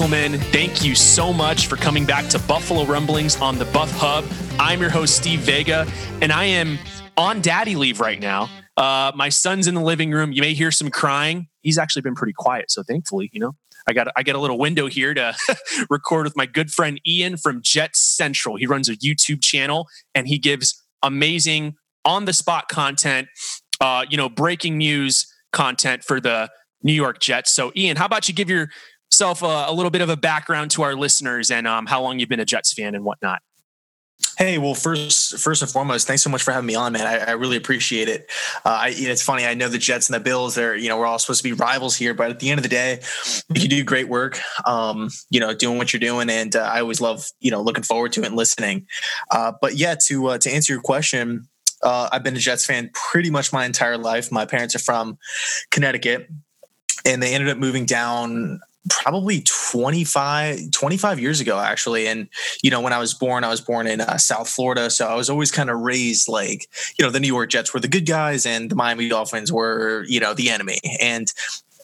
gentlemen, thank you so much for coming back to Buffalo Rumblings on the Buff Hub. I'm your host, Steve Vega, and I am on daddy leave right now. Uh, my son's in the living room. You may hear some crying. He's actually been pretty quiet, so thankfully, you know, I got I get a little window here to record with my good friend Ian from Jet Central. He runs a YouTube channel and he gives amazing on the spot content, uh, you know, breaking news content for the New York Jets. So, Ian, how about you give yourself a, a little bit of a background to our listeners and um, how long you've been a Jets fan and whatnot? Hey, well, first, first and foremost, thanks so much for having me on, man. I, I really appreciate it. Uh, I, it's funny. I know the Jets and the Bills. They're, you know, we're all supposed to be rivals here, but at the end of the day, you do great work. Um, you know, doing what you're doing, and uh, I always love, you know, looking forward to it and listening. Uh, but yeah, to uh, to answer your question, uh, I've been a Jets fan pretty much my entire life. My parents are from Connecticut, and they ended up moving down probably 25 25 years ago actually and you know when i was born i was born in uh, south florida so i was always kind of raised like you know the new york jets were the good guys and the miami dolphins were you know the enemy and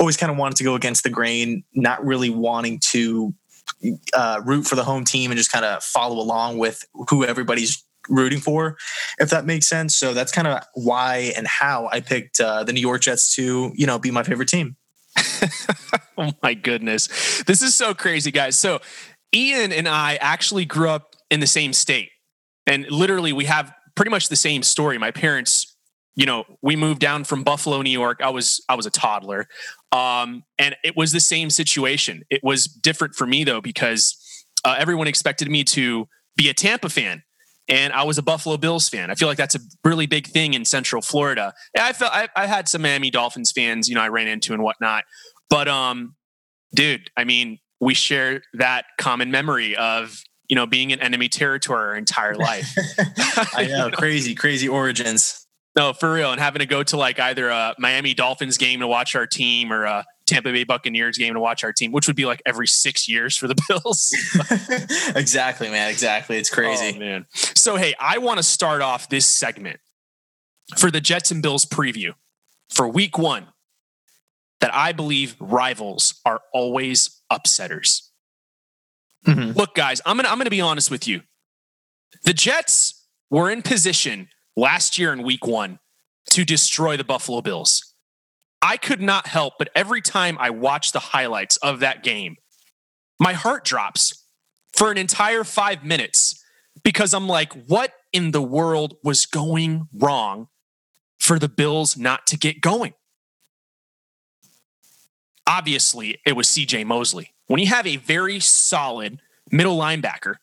always kind of wanted to go against the grain not really wanting to uh, root for the home team and just kind of follow along with who everybody's rooting for, if that makes sense. So that's kind of why and how I picked uh, the New York Jets to, you know, be my favorite team. oh my goodness. This is so crazy, guys. So, Ian and I actually grew up in the same state. And literally, we have pretty much the same story. My parents, you know, we moved down from Buffalo, New York. I was I was a toddler. Um, and it was the same situation. It was different for me though because uh, everyone expected me to be a Tampa fan and I was a Buffalo Bills fan. I feel like that's a really big thing in Central Florida. Yeah, I felt I, I, had some Miami Dolphins fans, you know, I ran into and whatnot. But um, dude, I mean, we share that common memory of you know being in enemy territory our entire life. I know, crazy, crazy origins. No, for real, and having to go to like either a Miami Dolphins game to watch our team or a Tampa Bay Buccaneers game to watch our team, which would be like every six years for the Bills. exactly, man. Exactly. It's crazy. Oh, man. So, hey, I want to start off this segment for the Jets and Bills preview for week one that I believe rivals are always upsetters. Mm-hmm. Look, guys, I'm gonna I'm gonna be honest with you. The Jets were in position last year in week one to destroy the Buffalo Bills. I could not help but every time I watch the highlights of that game, my heart drops for an entire five minutes because I'm like, what in the world was going wrong for the Bills not to get going? Obviously, it was CJ Mosley. When you have a very solid middle linebacker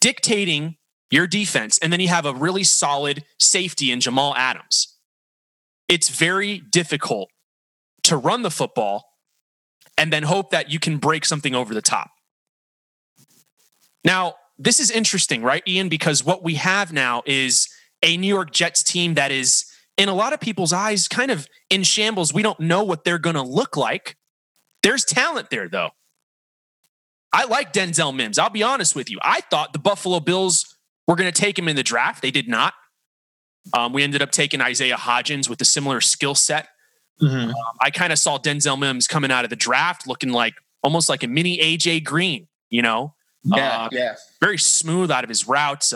dictating your defense, and then you have a really solid safety in Jamal Adams it's very difficult to run the football and then hope that you can break something over the top. Now, this is interesting, right, Ian? Because what we have now is a New York Jets team that is, in a lot of people's eyes, kind of in shambles. We don't know what they're going to look like. There's talent there, though. I like Denzel Mims. I'll be honest with you. I thought the Buffalo Bills were going to take him in the draft. They did not. Um, we ended up taking Isaiah Hodgins with a similar skill set. Mm-hmm. Um, I kind of saw Denzel Mims coming out of the draft looking like almost like a mini AJ Green, you know? Yeah, uh, yeah. Very smooth out of his routes.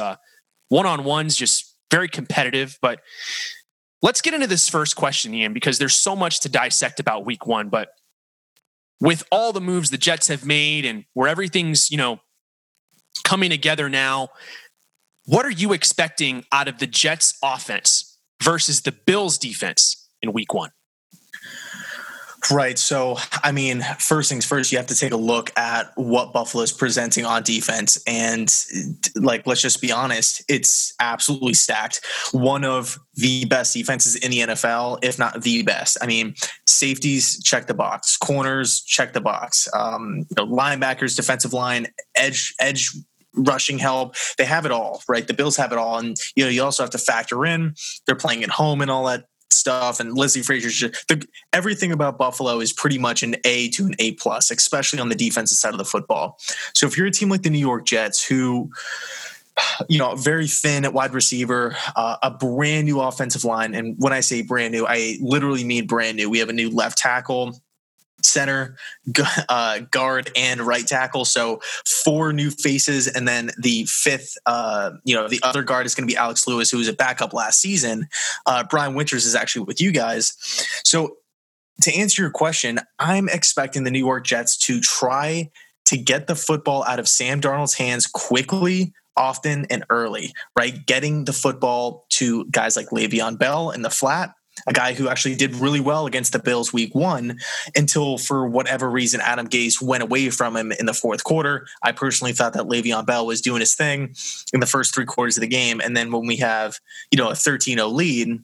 One on ones, just very competitive. But let's get into this first question, Ian, because there's so much to dissect about week one. But with all the moves the Jets have made and where everything's, you know, coming together now, what are you expecting out of the Jets offense versus the Bills defense in week one? Right. So, I mean, first things first, you have to take a look at what Buffalo is presenting on defense. And, like, let's just be honest, it's absolutely stacked. One of the best defenses in the NFL, if not the best. I mean, safeties, check the box. Corners, check the box. Um, you know, linebackers, defensive line, edge, edge rushing help. They have it all, right? The Bills have it all. And, you know, you also have to factor in they're playing at home and all that stuff and just the, everything about Buffalo is pretty much an A to an A plus, especially on the defensive side of the football. So if you're a team like the New York Jets who you know, very thin at wide receiver, uh, a brand new offensive line. And when I say brand new, I literally mean brand new. We have a new left tackle, center, uh, guard, and right tackle. So four new faces, and then the fifth, uh, you know, the other guard is going to be Alex Lewis, who was a backup last season. Uh, Brian Winters is actually with you guys. So to answer your question, I'm expecting the New York Jets to try to get the football out of Sam Darnold's hands quickly. Often and early, right? Getting the football to guys like Le'Veon Bell in the flat, a guy who actually did really well against the Bills week one until for whatever reason Adam Gase went away from him in the fourth quarter. I personally thought that Le'Veon Bell was doing his thing in the first three quarters of the game. And then when we have, you know, a 13-0 lead,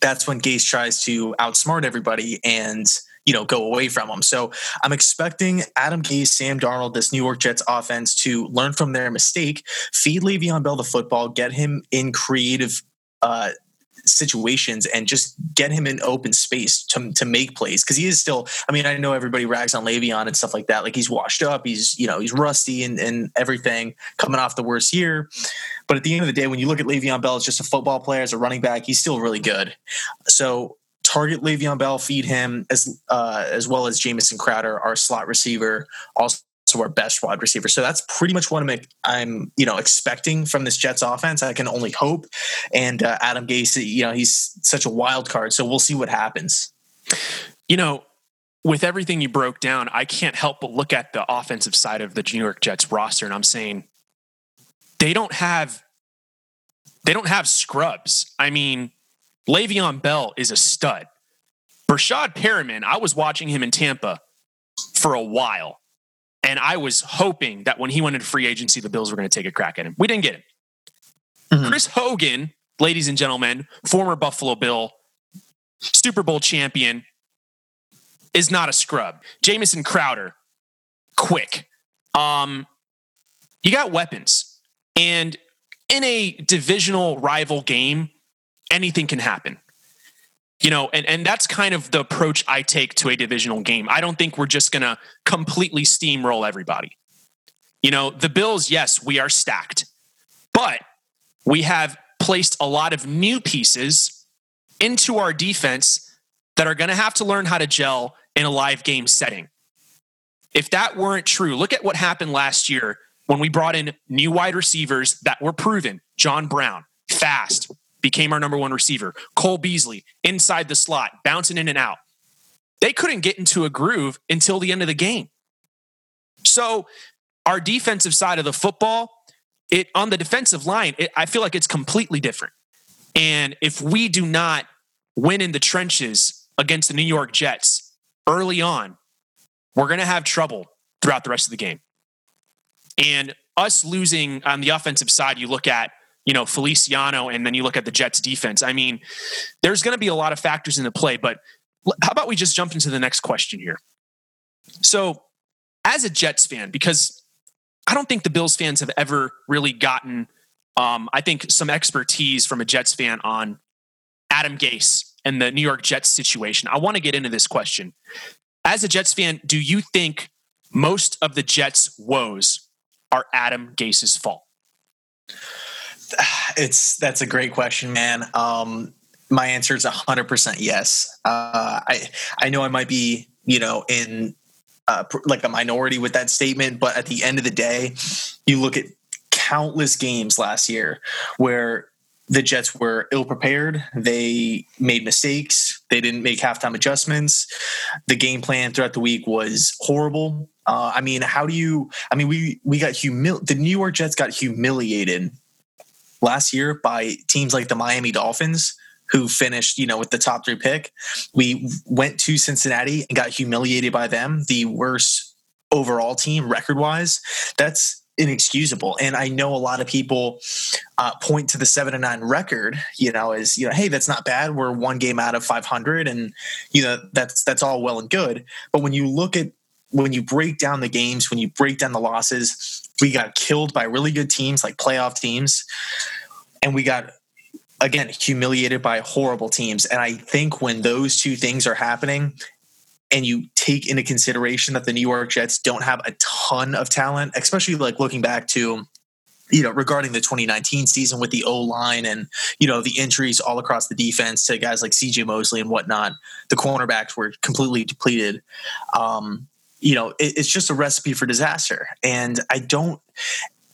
that's when Gase tries to outsmart everybody and you know go away from them. So I'm expecting Adam Gase, Sam Darnold, this New York Jets offense to learn from their mistake, feed Le'Veon Bell the football, get him in creative uh, situations and just get him in open space to, to make plays. Because he is still i mean i know everybody rags on Le'Veon and stuff like that. Like he's washed up. He's you know he's rusty and, and everything coming off the worst year. But at the end of the day when you look at Le'Veon Bell as just a football player as a running back he's still really good. So target Le'Veon Bell, feed him as uh, as well as Jamison Crowder, our slot receiver, also our best wide receiver. So that's pretty much what I'm, I'm, you know, expecting from this Jets offense. I can only hope. And uh, Adam Gase, you know, he's such a wild card. So we'll see what happens. You know, with everything you broke down, I can't help but look at the offensive side of the New York Jets roster, and I'm saying they don't have they don't have scrubs. I mean, Le'Veon Bell is a stud. Breshad Perriman, I was watching him in Tampa for a while. And I was hoping that when he went into free agency, the Bills were going to take a crack at him. We didn't get him. Mm-hmm. Chris Hogan, ladies and gentlemen, former Buffalo Bill, Super Bowl champion, is not a scrub. Jamison Crowder, quick. Um, you got weapons. And in a divisional rival game, anything can happen. You know, and, and that's kind of the approach I take to a divisional game. I don't think we're just going to completely steamroll everybody. You know, the Bills, yes, we are stacked, but we have placed a lot of new pieces into our defense that are going to have to learn how to gel in a live game setting. If that weren't true, look at what happened last year when we brought in new wide receivers that were proven. John Brown, fast, became our number one receiver. Cole Beasley inside the slot, bouncing in and out. They couldn't get into a groove until the end of the game. So, our defensive side of the football, it on the defensive line, it, I feel like it's completely different. And if we do not win in the trenches against the New York Jets early on, we're going to have trouble throughout the rest of the game. And us losing on the offensive side, you look at you know, Feliciano, and then you look at the Jets defense. I mean, there's going to be a lot of factors in the play, but how about we just jump into the next question here? So, as a Jets fan, because I don't think the Bills fans have ever really gotten, um, I think, some expertise from a Jets fan on Adam Gase and the New York Jets situation. I want to get into this question. As a Jets fan, do you think most of the Jets' woes are Adam Gase's fault? It's that's a great question, man. Um, my answer is hundred percent yes. Uh, I I know I might be you know in uh, like a minority with that statement, but at the end of the day, you look at countless games last year where the Jets were ill prepared. They made mistakes. They didn't make halftime adjustments. The game plan throughout the week was horrible. Uh, I mean, how do you? I mean, we we got humil. The New York Jets got humiliated last year by teams like the Miami Dolphins, who finished, you know, with the top three pick. We went to Cincinnati and got humiliated by them, the worst overall team record wise. That's inexcusable. And I know a lot of people uh, point to the seven and nine record, you know, as you know, hey, that's not bad. We're one game out of 500, and you know that's that's all well and good. But when you look at when you break down the games, when you break down the losses, we got killed by really good teams like playoff teams, and we got again humiliated by horrible teams. And I think when those two things are happening, and you take into consideration that the New York Jets don't have a ton of talent, especially like looking back to you know regarding the 2019 season with the O line and you know the injuries all across the defense to guys like CJ Mosley and whatnot, the cornerbacks were completely depleted. Um, you know, it, it's just a recipe for disaster, and I don't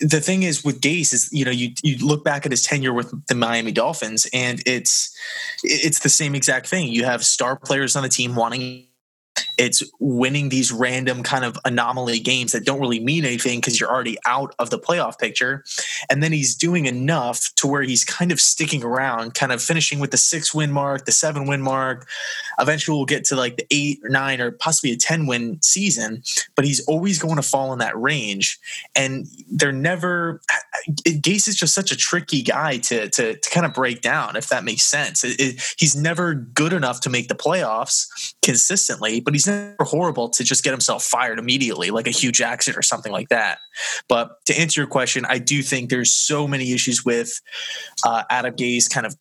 the thing is with Gase is you know you you look back at his tenure with the Miami Dolphins and it's it's the same exact thing. You have star players on the team wanting it's winning these random kind of anomaly games that don't really mean anything because you're already out of the playoff picture. And then he's doing enough to where he's kind of sticking around, kind of finishing with the six win mark, the seven win mark. Eventually, we'll get to like the eight or nine or possibly a 10 win season, but he's always going to fall in that range. And they're never, Gase is just such a tricky guy to, to, to kind of break down, if that makes sense. It, it, he's never good enough to make the playoffs consistently, but he's never horrible to just get himself fired immediately, like a huge accident or something like that. But to answer your question, I do think there's so many issues with uh, Adam Gase kind of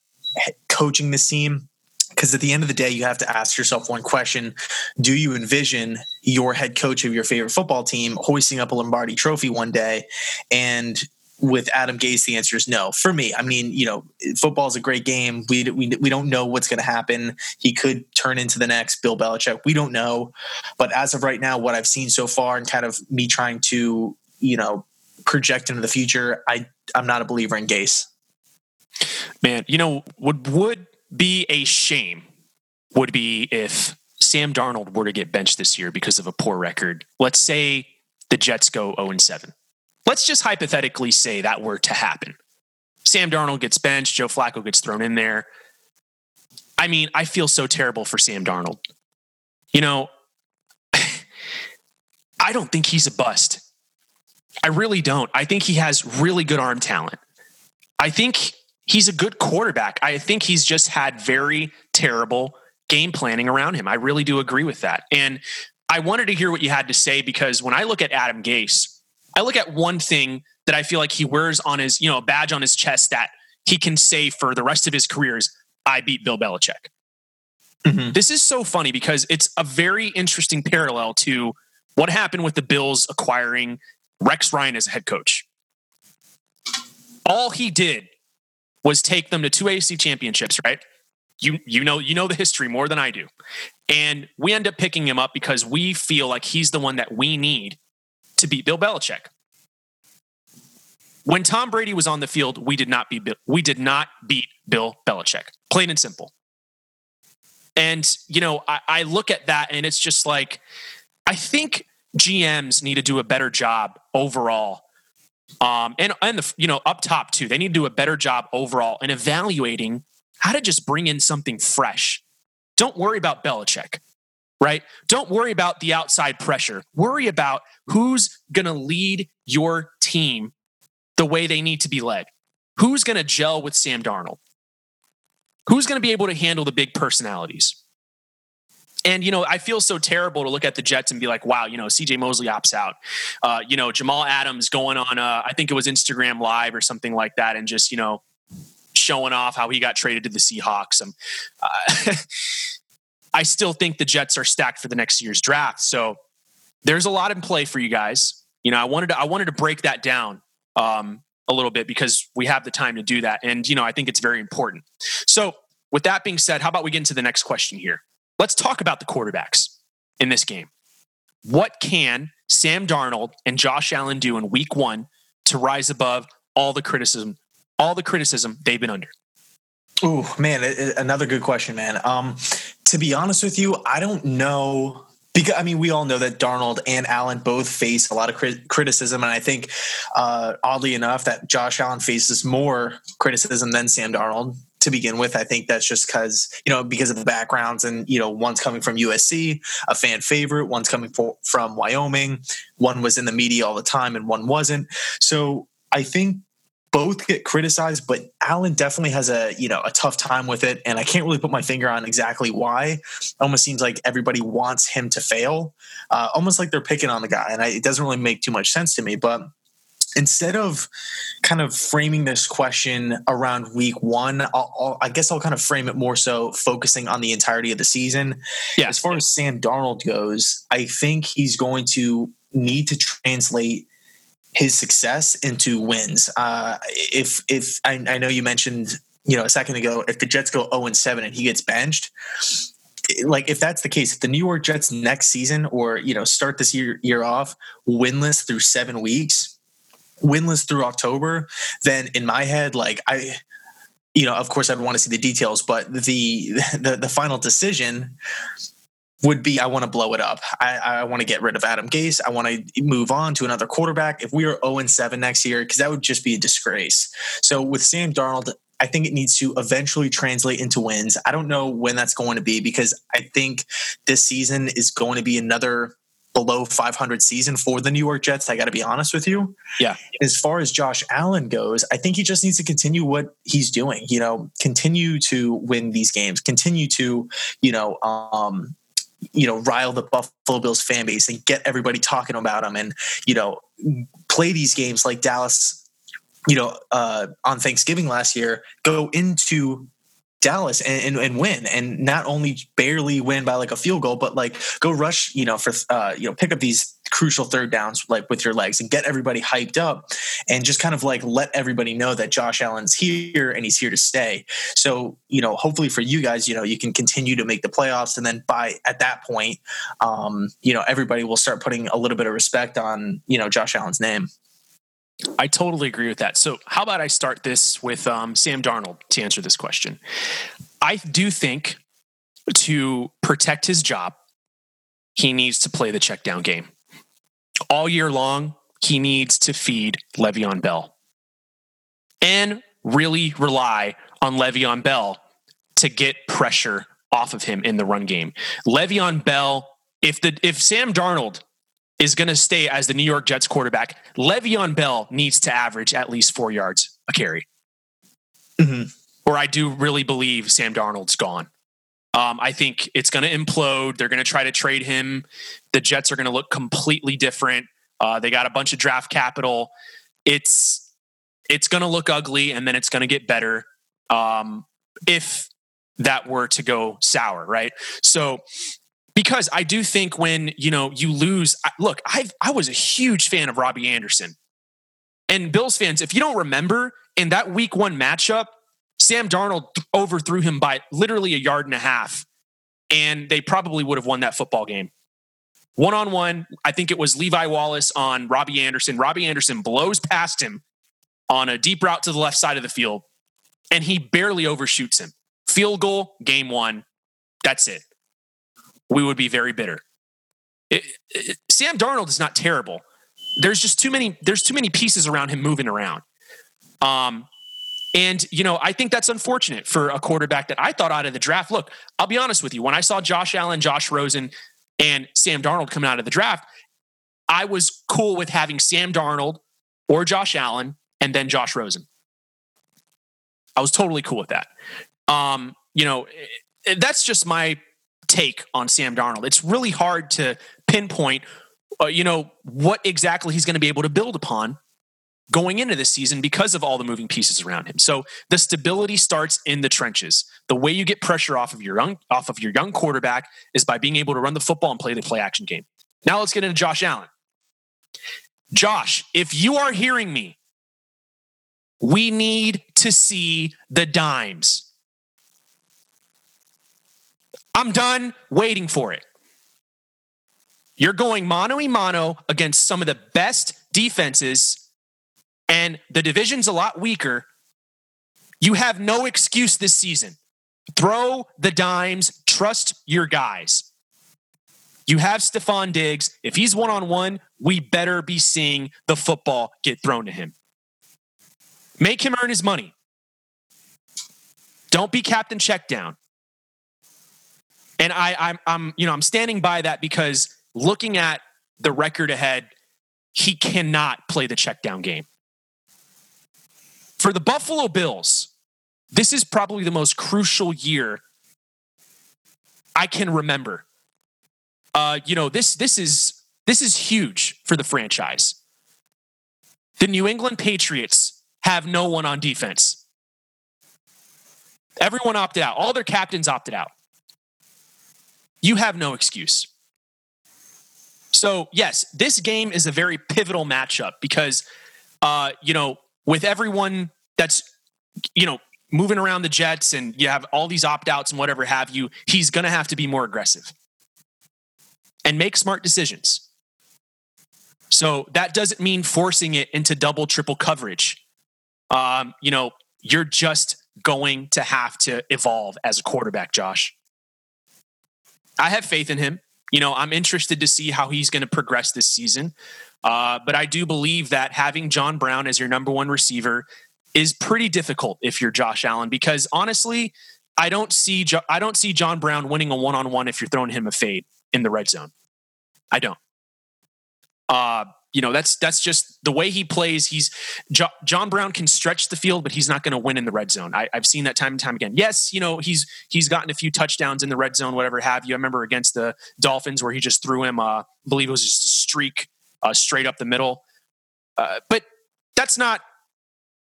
coaching this team because at the end of the day you have to ask yourself one question do you envision your head coach of your favorite football team hoisting up a lombardi trophy one day and with Adam Gase, the answer is no. For me, I mean, you know, football is a great game. We, we, we don't know what's going to happen. He could turn into the next Bill Belichick. We don't know. But as of right now, what I've seen so far and kind of me trying to, you know, project into the future, I, I'm not a believer in Gase. Man, you know, would would be a shame would be if Sam Darnold were to get benched this year because of a poor record. Let's say the Jets go 0 7 Let's just hypothetically say that were to happen. Sam Darnold gets benched, Joe Flacco gets thrown in there. I mean, I feel so terrible for Sam Darnold. You know, I don't think he's a bust. I really don't. I think he has really good arm talent. I think he's a good quarterback. I think he's just had very terrible game planning around him. I really do agree with that. And I wanted to hear what you had to say because when I look at Adam Gase, I look at one thing that I feel like he wears on his, you know, a badge on his chest that he can say for the rest of his career is, I beat Bill Belichick. Mm-hmm. This is so funny because it's a very interesting parallel to what happened with the Bills acquiring Rex Ryan as a head coach. All he did was take them to two AFC championships, right? You you know you know the history more than I do. And we end up picking him up because we feel like he's the one that we need to beat Bill Belichick. When Tom Brady was on the field, we did not beat Bill, we did not beat Bill Belichick. Plain and simple. And you know, I, I look at that and it's just like I think GMs need to do a better job overall. Um, and and the you know up top too, they need to do a better job overall in evaluating how to just bring in something fresh. Don't worry about Belichick right? Don't worry about the outside pressure. Worry about who's going to lead your team the way they need to be led. Who's going to gel with Sam Darnold? Who's going to be able to handle the big personalities? And, you know, I feel so terrible to look at the Jets and be like, wow, you know, CJ Mosley opts out. Uh, you know, Jamal Adams going on, uh, I think it was Instagram Live or something like that, and just, you know, showing off how he got traded to the Seahawks. Um, uh, I still think the Jets are stacked for the next year's draft. So there's a lot in play for you guys. You know, I wanted to I wanted to break that down um, a little bit because we have the time to do that, and you know, I think it's very important. So, with that being said, how about we get into the next question here? Let's talk about the quarterbacks in this game. What can Sam Darnold and Josh Allen do in Week One to rise above all the criticism, all the criticism they've been under? Oh man, another good question, man. Um, to be honest with you, I don't know because I mean we all know that Darnold and Allen both face a lot of crit- criticism, and I think uh, oddly enough that Josh Allen faces more criticism than Sam Darnold. to begin with. I think that's just because, you know, because of the backgrounds and, you know, one's coming from USC, a fan favorite, one's coming for, from Wyoming, one was in the media all the time and one wasn't. So I think both get criticized, but Allen definitely has a you know a tough time with it, and I can't really put my finger on exactly why. Almost seems like everybody wants him to fail, uh, almost like they're picking on the guy, and I, it doesn't really make too much sense to me. But instead of kind of framing this question around week one, I'll, I'll, i guess I'll kind of frame it more so focusing on the entirety of the season. Yeah. As far as Sam Darnold goes, I think he's going to need to translate his success into wins. Uh, if if I, I know you mentioned you know a second ago, if the Jets go zero and seven and he gets benched, like if that's the case, if the New York Jets next season or you know start this year year off winless through seven weeks, winless through October, then in my head, like I you know, of course, I'd want to see the details, but the the, the final decision would be I want to blow it up. I, I want to get rid of Adam Gase. I want to move on to another quarterback. If we are 0 7 next year, because that would just be a disgrace. So with Sam Darnold, I think it needs to eventually translate into wins. I don't know when that's going to be because I think this season is going to be another below 500 season for the New York Jets. I got to be honest with you. Yeah. As far as Josh Allen goes, I think he just needs to continue what he's doing. You know, continue to win these games, continue to, you know, um, you know rile the Buffalo Bills fan base and get everybody talking about them and you know play these games like Dallas you know uh, on Thanksgiving last year go into Dallas and, and, and, win, and not only barely win by like a field goal, but like go rush, you know, for uh, you know, pick up these crucial third downs like with your legs and get everybody hyped up, and just kind of like let everybody know that Josh Allen's here and he's here to stay. So you know, hopefully for you guys, you know, you can continue to make the playoffs, and then by at that point, um, you know, everybody will start putting a little bit of respect on you know Josh Allen's name. I totally agree with that. So, how about I start this with um, Sam Darnold to answer this question? I do think to protect his job, he needs to play the check down game. All year long, he needs to feed Le'Veon Bell and really rely on Le'Veon Bell to get pressure off of him in the run game. Le'Veon Bell, if the if Sam Darnold is going to stay as the New York Jets quarterback, Le'Veon Bell needs to average at least four yards a carry. Mm-hmm. Or I do really believe Sam Darnold's gone. Um, I think it's going to implode. They're going to try to trade him. The Jets are going to look completely different. Uh, they got a bunch of draft capital. It's it's going to look ugly, and then it's going to get better um, if that were to go sour, right? So because I do think when you know you lose, look, I I was a huge fan of Robbie Anderson, and Bills fans. If you don't remember, in that Week One matchup, Sam Darnold overthrew him by literally a yard and a half, and they probably would have won that football game. One on one, I think it was Levi Wallace on Robbie Anderson. Robbie Anderson blows past him on a deep route to the left side of the field, and he barely overshoots him. Field goal, game one. That's it we would be very bitter. It, it, Sam Darnold is not terrible. There's just too many. There's too many pieces around him moving around. Um, and you know, I think that's unfortunate for a quarterback that I thought out of the draft. Look, I'll be honest with you. When I saw Josh Allen, Josh Rosen, and Sam Darnold coming out of the draft, I was cool with having Sam Darnold or Josh Allen and then Josh Rosen. I was totally cool with that. Um, you know, that's just my take on Sam Darnold. It's really hard to pinpoint, uh, you know, what exactly he's going to be able to build upon going into this season because of all the moving pieces around him. So the stability starts in the trenches. The way you get pressure off of your young off of your young quarterback is by being able to run the football and play the play action game. Now let's get into Josh Allen. Josh, if you are hearing me, we need to see the dimes. I'm done waiting for it. You're going mano a mano against some of the best defenses, and the division's a lot weaker. You have no excuse this season. Throw the dimes, trust your guys. You have Stefon Diggs. If he's one on one, we better be seeing the football get thrown to him. Make him earn his money. Don't be captain check down. And I, I'm, I'm, you know, I'm standing by that because looking at the record ahead, he cannot play the check down game. For the Buffalo Bills, this is probably the most crucial year I can remember. Uh, you know, this this is this is huge for the franchise. The New England Patriots have no one on defense. Everyone opted out. All their captains opted out. You have no excuse. So, yes, this game is a very pivotal matchup because, uh, you know, with everyone that's, you know, moving around the Jets and you have all these opt outs and whatever have you, he's going to have to be more aggressive and make smart decisions. So that doesn't mean forcing it into double, triple coverage. Um, you know, you're just going to have to evolve as a quarterback, Josh. I have faith in him. You know, I'm interested to see how he's going to progress this season. Uh, but I do believe that having John Brown as your number one receiver is pretty difficult if you're Josh Allen because honestly, I don't see jo- I don't see John Brown winning a one on one if you're throwing him a fade in the red zone. I don't. Uh, you know that's that's just the way he plays. He's jo- John Brown can stretch the field, but he's not going to win in the red zone. I, have seen that time and time again. Yes, you know he's he's gotten a few touchdowns in the red zone, whatever have you. I remember against the Dolphins where he just threw him, uh, I believe it was just a streak uh, straight up the middle. Uh, but that's not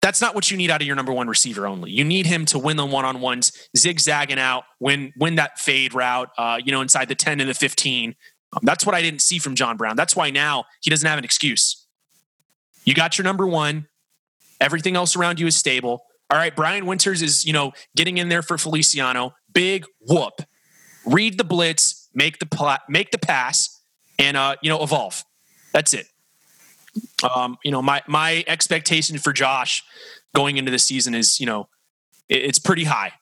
that's not what you need out of your number one receiver only. You need him to win the one on ones, zigzagging out, win win that fade route, uh, you know, inside the ten and the fifteen. That's what I didn't see from John Brown. That's why now he doesn't have an excuse. You got your number one. Everything else around you is stable. All right, Brian Winters is, you know, getting in there for Feliciano. Big whoop. Read the blitz, make the pla- make the pass, and uh, you know, evolve. That's it. Um, you know, my my expectation for Josh going into the season is, you know, it, it's pretty high.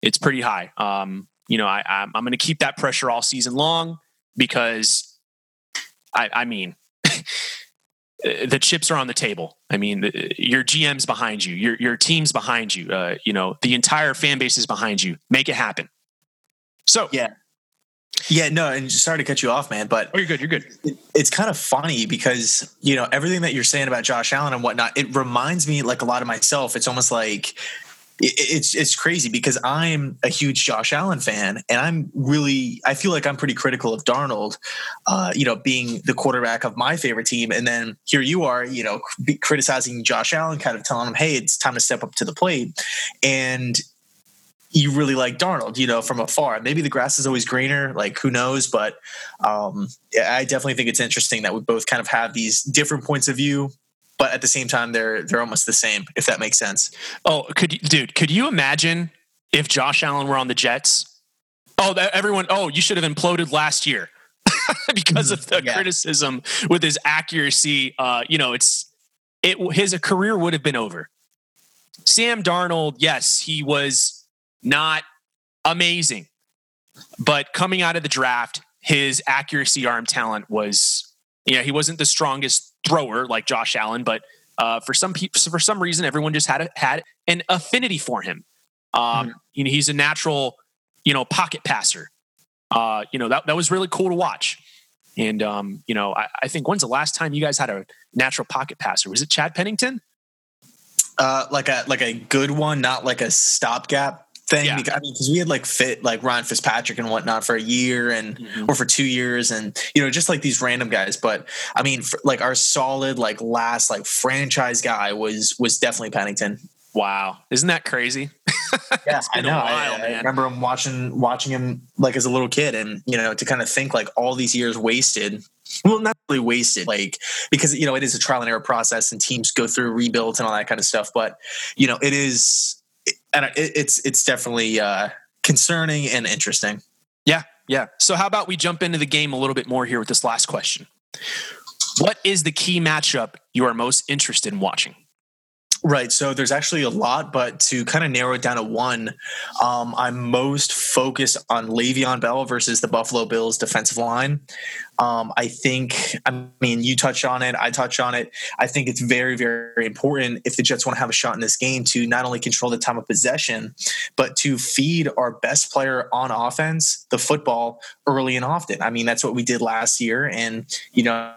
It's pretty high. Um, you know, I, I'm, I'm going to keep that pressure all season long because I, I mean, the chips are on the table. I mean, the, your GM's behind you, your your team's behind you. Uh, you know, the entire fan base is behind you. Make it happen. So yeah, yeah, no, and sorry to cut you off, man, but oh, you're good. You're good. It, it's kind of funny because you know everything that you're saying about Josh Allen and whatnot. It reminds me like a lot of myself. It's almost like it's it's crazy because I'm a huge Josh Allen fan, and I'm really I feel like I'm pretty critical of Darnold, uh, you know, being the quarterback of my favorite team, and then here you are, you know, criticizing Josh Allen, kind of telling him, hey, it's time to step up to the plate, and you really like Darnold, you know, from afar. Maybe the grass is always greener, like who knows? But um, I definitely think it's interesting that we both kind of have these different points of view but at the same time they're they're almost the same if that makes sense. Oh could you dude could you imagine if josh allen were on the jets? Oh that, everyone oh you should have imploded last year because of the yeah. criticism with his accuracy. Uh you know it's it his career would have been over. Sam darnold yes he was not amazing but coming out of the draft his accuracy arm talent was yeah he wasn't the strongest thrower like Josh Allen, but uh, for some people, for some reason, everyone just had a, had an affinity for him. Um, mm-hmm. You know, he's a natural, you know, pocket passer. Uh, you know that that was really cool to watch. And um, you know, I, I, think when's the last time you guys had a natural pocket passer? Was it Chad Pennington? Uh, like a like a good one, not like a stopgap thing. Yeah. Because, I mean, because we had like fit like Ryan Fitzpatrick and whatnot for a year and mm-hmm. or for two years, and you know, just like these random guys. But I mean, for, like our solid like last like franchise guy was was definitely Pennington. Wow, isn't that crazy? yeah, I know. While, I, I, remember him watching watching him like as a little kid, and you know, to kind of think like all these years wasted. Well, not really wasted, like because you know it is a trial and error process, and teams go through rebuilds and all that kind of stuff. But you know, it is and it, it's it's definitely uh, concerning and interesting. Yeah, yeah. So how about we jump into the game a little bit more here with this last question? What is the key matchup you are most interested in watching? Right. So there's actually a lot, but to kind of narrow it down to one, um, I'm most focused on Le'Veon Bell versus the Buffalo Bills defensive line. Um, I think, I mean, you touch on it, I touch on it. I think it's very, very important if the Jets want to have a shot in this game to not only control the time of possession, but to feed our best player on offense the football early and often. I mean, that's what we did last year. And, you know,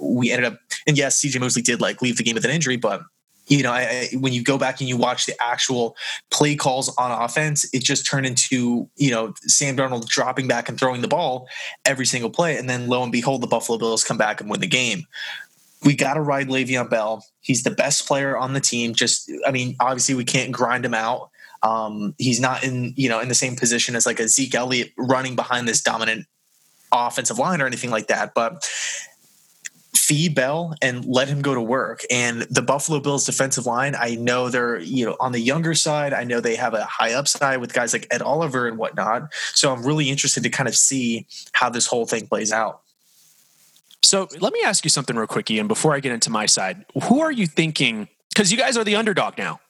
we ended up, and yes, CJ Mosley did like leave the game with an injury, but you know, I, when you go back and you watch the actual play calls on offense, it just turned into, you know, Sam Darnold dropping back and throwing the ball every single play. And then lo and behold, the Buffalo Bills come back and win the game. We got to ride Le'Veon Bell. He's the best player on the team. Just, I mean, obviously we can't grind him out. Um, he's not in, you know, in the same position as like a Zeke Elliott running behind this dominant offensive line or anything like that. But fee Bell and let him go to work. And the Buffalo Bills defensive line, I know they're, you know, on the younger side, I know they have a high upside with guys like Ed Oliver and whatnot. So I'm really interested to kind of see how this whole thing plays out. So let me ask you something real quick, Ian, before I get into my side. Who are you thinking? Because you guys are the underdog now,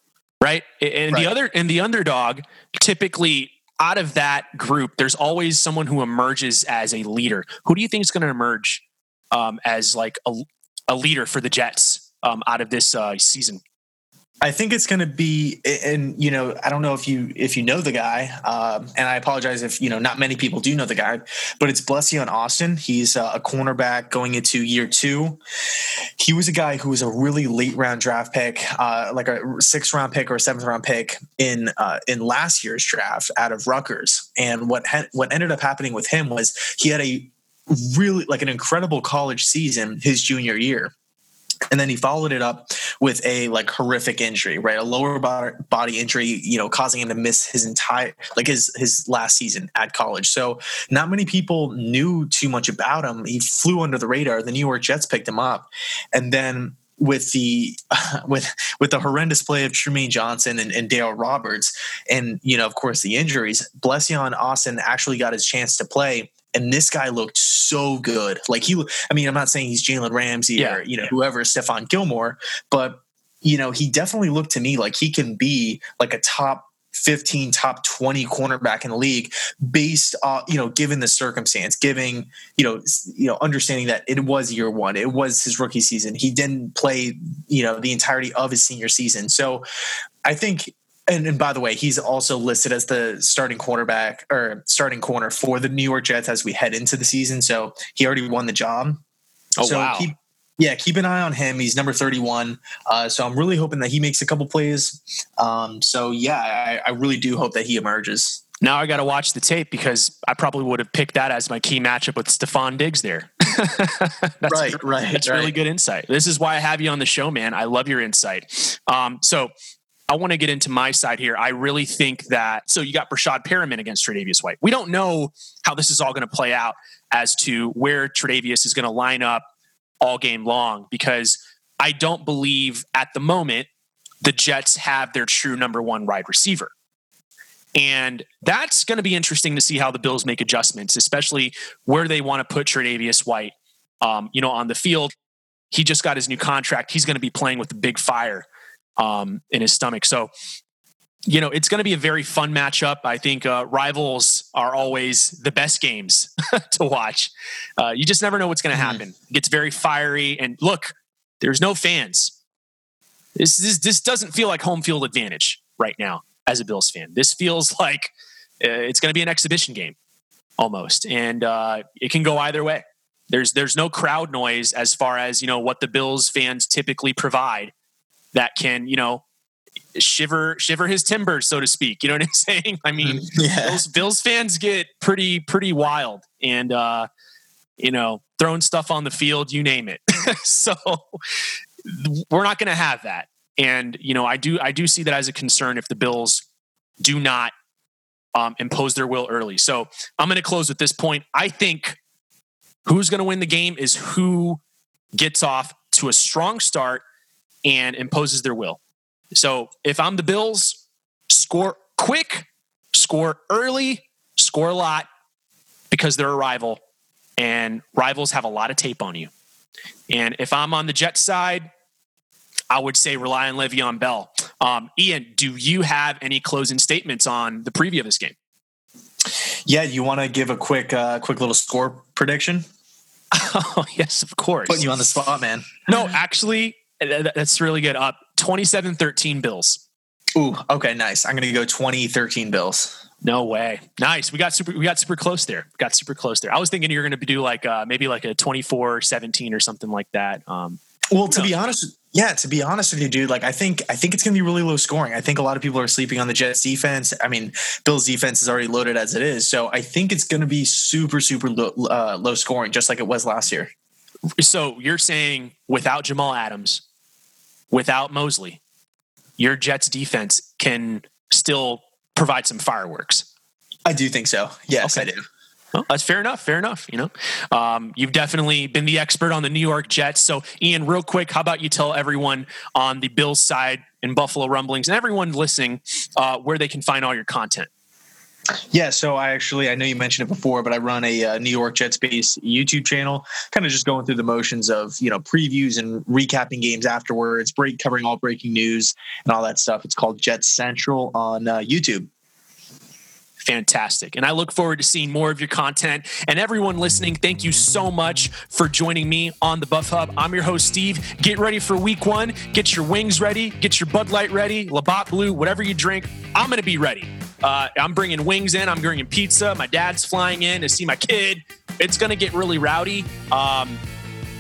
right? And right. the other and the underdog typically out of that group, there's always someone who emerges as a leader. Who do you think is going to emerge um, as like a, a leader for the Jets um, out of this uh, season? I think it's going to be, and you know, I don't know if you if you know the guy, um, and I apologize if you know not many people do know the guy, but it's Blessuan Austin. He's a cornerback going into year two. He was a guy who was a really late round draft pick, uh, like a sixth round pick or a seventh round pick in uh, in last year's draft out of Rutgers. And what ha- what ended up happening with him was he had a really like an incredible college season his junior year. And then he followed it up with a like horrific injury right? A lower body injury you know causing him to miss his entire like his his last season at college. So not many people knew too much about him. He flew under the radar. The new york jets picked him up. And then with the with with the horrendous play of Trumaine Johnson and, and Darryl Roberts, and you know, of course, the injuries. Blessuan Austin actually got his chance to play, and this guy looked so good. Like he, I mean, I'm not saying he's Jalen Ramsey yeah. or you know whoever, Stephon Gilmore, but you know he definitely looked to me like he can be like a top 15 top 20 cornerback in the league based uh you know given the circumstance giving you know you know understanding that it was year one it was his rookie season he didn't play you know the entirety of his senior season so i think and, and by the way, he's also listed as the starting cornerback or starting corner for the New York Jets as we head into the season. So he already won the job. Oh so wow! Keep, yeah, keep an eye on him. He's number thirty-one. Uh, so I'm really hoping that he makes a couple plays. Um, so yeah, I, I really do hope that he emerges. Now I got to watch the tape because I probably would have picked that as my key matchup with Stefon Diggs there. that's right, right. That's right. really good insight. This is why I have you on the show, man. I love your insight. Um, so I want to get into my side here. I really think that so you got Breshad Perriman against Tre'Davious White. We don't know how this is all going to play out as to where Tre'Davious is going to line up all game long because I don't believe at the moment the Jets have their true number one wide receiver. And that's going to be interesting to see how the Bills make adjustments, especially where they want to put Tre'Davious White. Um, you know, on the field, he just got his new contract. He's going to be playing with the big fire um, in his stomach. So, you know, it's going to be a very fun matchup. I think uh, rivals are always the best games to watch. Uh, you just never know what's going to mm-hmm. happen. It gets very fiery. And look, there's no fans. This, this, this doesn't feel like home field advantage right now as a Bills fan. This feels like uh, it's going to be an exhibition game almost, and uh, it can go either way. There's there's no crowd noise as far as you know what the Bills fans typically provide that can, you know, shiver shiver his timbers, so to speak. You know what I'm saying? I mean, yeah. Bills, Bills fans get pretty pretty wild, and uh, you know, throwing stuff on the field, you name it. so we're not going to have that, and you know, I do I do see that as a concern if the Bills do not um, impose their will early. So I'm going to close with this point. I think who's going to win the game is who gets off to a strong start and imposes their will. So if I'm the Bills, score quick, score early, score a lot because they're a rival and rivals have a lot of tape on you. And if I'm on the Jets side, I would say rely on Le'Veon Bell. Um, Ian, do you have any closing statements on the preview of this game? Yeah, you want to give a quick, uh, quick little score prediction? Oh yes, of course. Putting you on the spot, man. No, actually, that's really good. Up uh, 27-13 Bills. Ooh, okay, nice. I'm gonna go 2013 Bills. No way. Nice. We got super we got super close there. Got super close there. I was thinking you're gonna do like uh maybe like a 24-17 or something like that. Um well, to be honest, yeah, to be honest with you, dude, like I think I think it's going to be really low scoring. I think a lot of people are sleeping on the Jets defense. I mean, Bills defense is already loaded as it is, so I think it's going to be super super low, uh, low scoring, just like it was last year. So you're saying without Jamal Adams, without Mosley, your Jets defense can still provide some fireworks. I do think so. Yes, okay. I do. Well, that's fair enough. Fair enough. You know, um, you've definitely been the expert on the New York Jets. So, Ian, real quick, how about you tell everyone on the Bills side in Buffalo Rumblings and everyone listening uh, where they can find all your content? Yeah, so I actually I know you mentioned it before, but I run a uh, New York Jets based YouTube channel, kind of just going through the motions of you know previews and recapping games afterwards, break covering all breaking news and all that stuff. It's called Jets Central on uh, YouTube fantastic. And I look forward to seeing more of your content. And everyone listening, thank you so much for joining me on the Buff Hub. I'm your host, Steve. Get ready for week one. Get your wings ready. Get your Bud Light ready. Labatt Blue, whatever you drink. I'm going to be ready. Uh, I'm bringing wings in. I'm bringing pizza. My dad's flying in to see my kid. It's going to get really rowdy. Um,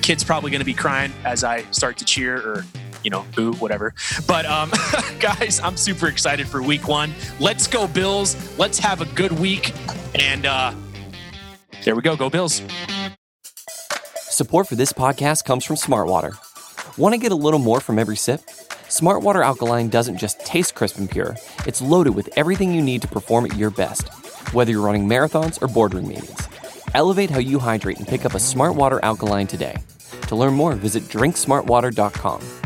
kid's probably going to be crying as I start to cheer or you know, boo, whatever. But um, guys, I'm super excited for week one. Let's go, Bills. Let's have a good week. And uh, there we go. Go, Bills. Support for this podcast comes from Smartwater. Want to get a little more from every sip? Smartwater Alkaline doesn't just taste crisp and pure, it's loaded with everything you need to perform at your best, whether you're running marathons or boardroom meetings. Elevate how you hydrate and pick up a Smartwater Alkaline today. To learn more, visit drinksmartwater.com.